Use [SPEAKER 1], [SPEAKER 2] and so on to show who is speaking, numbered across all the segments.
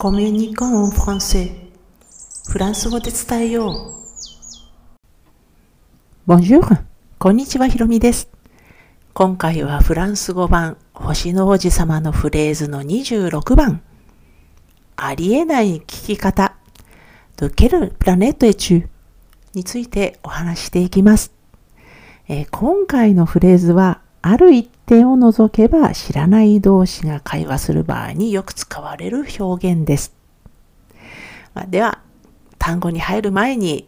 [SPEAKER 1] コミュニコンフランセフランス語で伝えよう。Bonjour! こんにちは、ひろみです。今回はフランス語版星の王子様のフレーズの26番。ありえない聞き方。de quelle planète es-tu? についてお話していきます。えー、今回のフレーズは、ある一点を除けば知らない同士が会話する場合によく使われる表現です。では、単語に入る前に、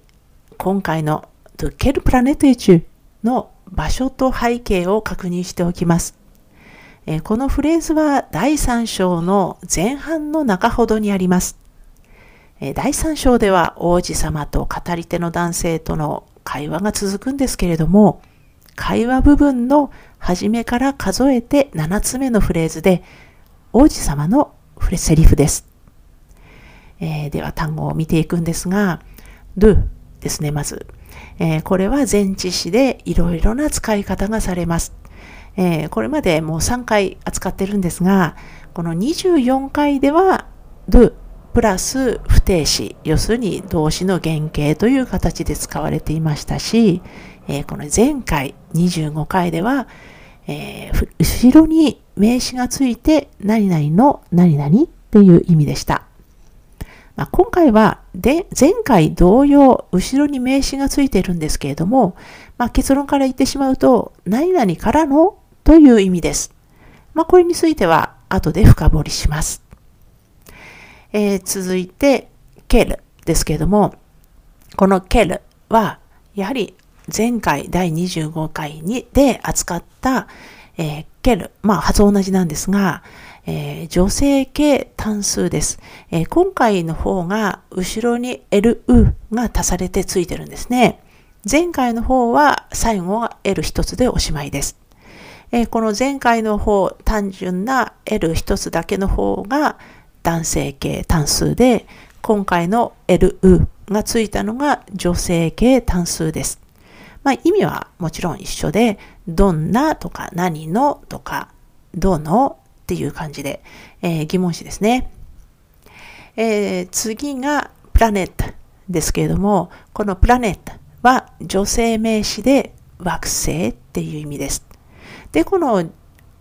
[SPEAKER 1] 今回の De quelle planète es-tu? の場所と背景を確認しておきます。えこのフレーズは第3章の前半の中ほどにあります。え第3章では王子様と語り手の男性との会話が続くんですけれども、会話部分の初めから数えて7つ目のフレーズで、王子様のフレセリフです。えー、では単語を見ていくんですが、do ですね、まず。えー、これは前置詞でいろいろな使い方がされます。えー、これまでもう3回扱ってるんですが、この24回では do プラス不定詞、要するに動詞の原型という形で使われていましたし、えー、この前回25回では、えー、後ろに名詞がついて何々の何々っていう意味でした。まあ、今回はで前回同様後ろに名詞がついているんですけれども、まあ、結論から言ってしまうと何々からのという意味です。まあ、これについては後で深掘りします。えー、続いて、ケルですけれども、このケルは、やはり前回第25回にで扱った、えー、ケル、まあ発音同じなんですが、えー、女性系単数です、えー、今回の方が後ろに LU が足されてついてるんですね。前回の方は最後は L 一つでおしまいです。えー、この前回の方、単純な L 一つだけの方が男性系単数で、今回の LU がついたのが女性系単数です。まあ、意味はもちろん一緒で、どんなとか何のとか、どのっていう感じで、えー、疑問詞ですね。えー、次がプラネットですけれども、このプラネットは女性名詞で惑星っていう意味です。で、この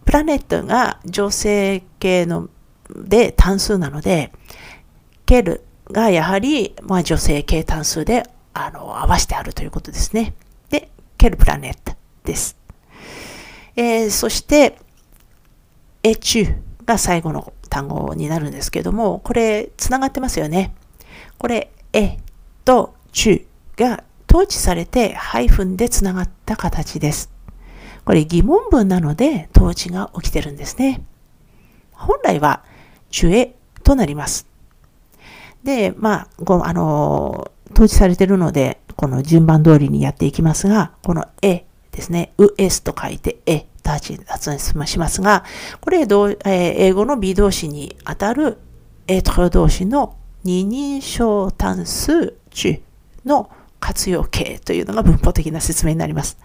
[SPEAKER 1] プラネットが女性系ので単数なので、ケルがやはり、まあ、女性系単数であの合わせてあるということですね。ケルプラネットです。えー、そして、エチュが最後の単語になるんですけども、これ、つながってますよね。これ、エとチュが統治されてハイフンでつながった形です。これ疑問文なので統治が起きてるんですね。本来はチュエとなります。で、まあ、ごあの統治されてるので、この順番通りにやっていきますが、このえですね、うえすと書いてえと発音しますが、これ、えー、英語の B 動詞にあたるエトロ動詞の二人称単数中の活用形というのが文法的な説明になります。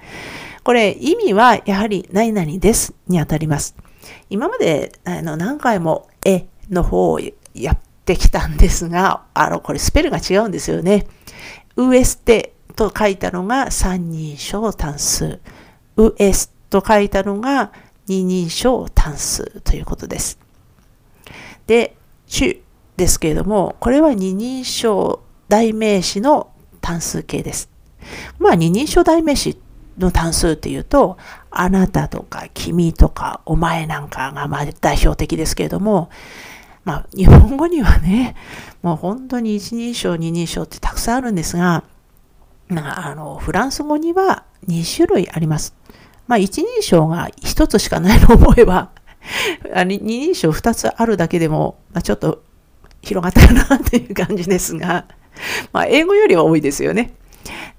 [SPEAKER 1] これ、意味はやはり何々ですにあたります。今まであの何回もえの方をやってきたんですが、あの、これスペルが違うんですよね。ウエステと書いたのが三人称単数。ウエスと書いたのが二人称単数ということです。で、チュですけれども、これは二人称代名詞の単数形です。まあ、二人称代名詞の単数っていうと、あなたとか君とかお前なんかがまあ代表的ですけれども、まあ、日本語にはね、もう本当に一人称、二人称ってたくさんあるんですが、あ、の、フランス語には2種類あります。まあ、一人称が1つしかないのを思えば、二人称2つあるだけでも、まあ、ちょっと広がったかなっていう感じですが、まあ、英語よりは多いですよね。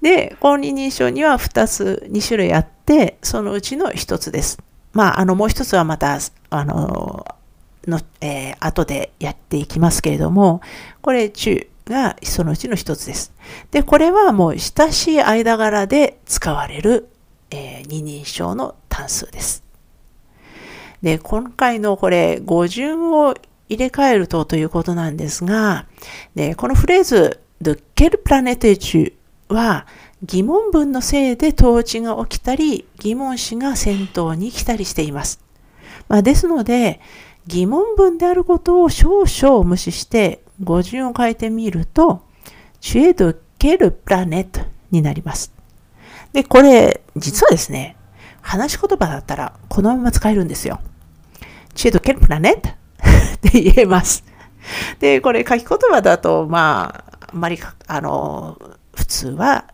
[SPEAKER 1] で、この二人称には2つ、2種類あって、そのうちの1つです。まあ、あの、もう1つはまた、あの、の、えー、後でやっていきますけれども、これ、中がそのうちの1つです。で、これはもう親しい間柄で使われる、えー、二人称の単数です。で、今回のこれ、語順を入れ替えるとということなんですが、でこのフレーズ、de quel planète es-tu は疑問文のせいで統治が起きたり、疑問詞が先頭に来たりしています。まあ、ですので、疑問文であることを少々無視して語順を変えてみると、tu es de quel planète になります。で、これ、実はですね、話し言葉だったらこのまま使えるんですよ。tu es de quel planète って言えます。で、これ書き言葉だと、まあ、あまり、あの、普通は、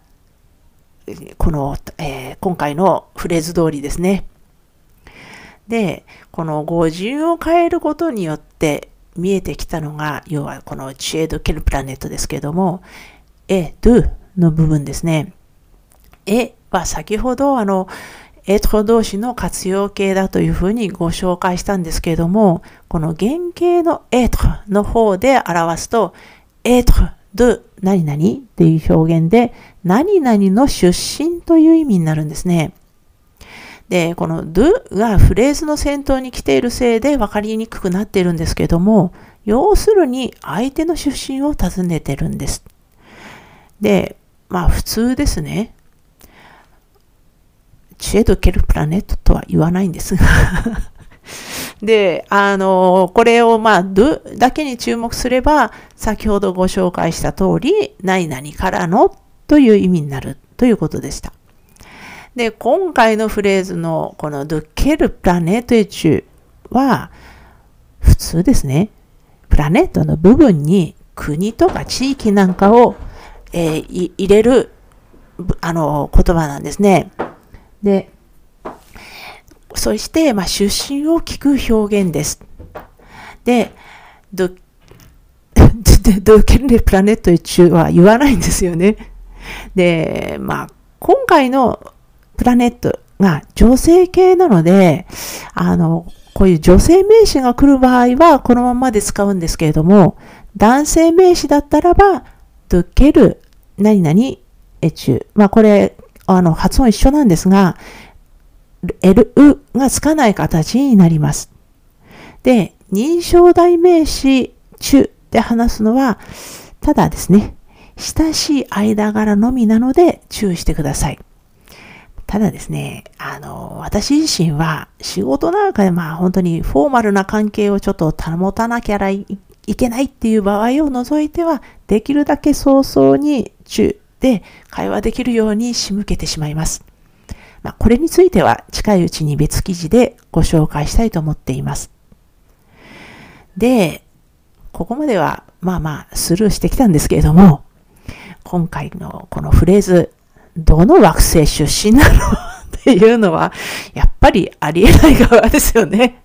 [SPEAKER 1] この、えー、今回のフレーズ通りですね。で、この語順を変えることによって見えてきたのが、要はこのチエド・ケルプラネットですけれども、え、ドゥの部分ですね。えは先ほどあの、エトロ動詞の活用形だというふうにご紹介したんですけれども、この原型のエトロの方で表すと、エトロ、ドゥ、何々っていう表現で、何々の出身という意味になるんですね。で、この do がフレーズの先頭に来ているせいで分かりにくくなっているんですけども、要するに相手の出身を尋ねてるんです。で、まあ普通ですね。チエドケルプラネットとは言わないんですが で、あの、これをまあ、do だけに注目すれば、先ほどご紹介した通り、何々からのという意味になるということでした。で、今回のフレーズのこの de quel planète es-tu は普通ですね。プラネットの部分に国とか地域なんかを、えー、入れるあの言葉なんですね。で、そして、まあ、出身を聞く表現です。で、ド、ドケルプラネット一は言わないんですよね。で、まあ、今回のプラネットが女性系なので、あの、こういう女性名詞が来る場合はこのままで使うんですけれども、男性名詞だったらば、ドケル、何々、エチュ。まあこれ、あの、発音一緒なんですが、L、うがつかない形になります。で、認証代名詞、チュで話すのは、ただですね、親しい間柄のみなので注意してください。ただですね、あの、私自身は仕事なんかでまあ本当にフォーマルな関係をちょっと保たなきゃいけないっていう場合を除いては、できるだけ早々に中で会話できるように仕向けてしまいます。まあ、これについては近いうちに別記事でご紹介したいと思っています。で、ここまではまあまあスルーしてきたんですけれども、今回のこのフレーズ、どの惑星出身なの？っていうのは、やっぱりありえない側ですよね。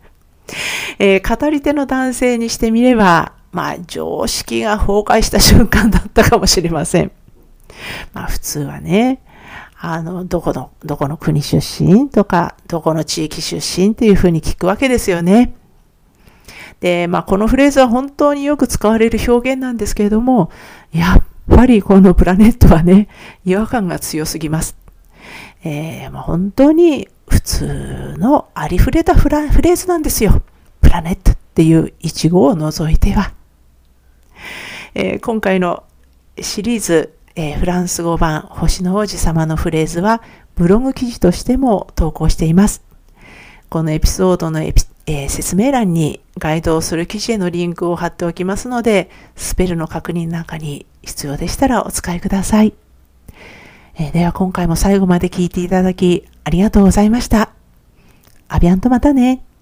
[SPEAKER 1] えー、語り手の男性にしてみれば、まあ常識が崩壊した瞬間だったかもしれません。まあ普通はね、あの、どこの、どこの国出身とか、どこの地域出身っていうふうに聞くわけですよね。で、まあこのフレーズは本当によく使われる表現なんですけれども、やっぱりこのプラネットはね、違和感が強すぎます。えー、まあ、本当に普通のありふれたフレーズなんですよ。プラネットっていう一語を除いては。えー、今回のシリーズ、えー、フランス語版星の王子様のフレーズはブログ記事としても投稿しています。このエピソードのエピ、えー、説明欄にガイドをする記事へのリンクを貼っておきますので、スペルの確認なんかに必要でしたらお使いください。えー、では今回も最後まで聞いていただきありがとうございました。アビアンとまたね。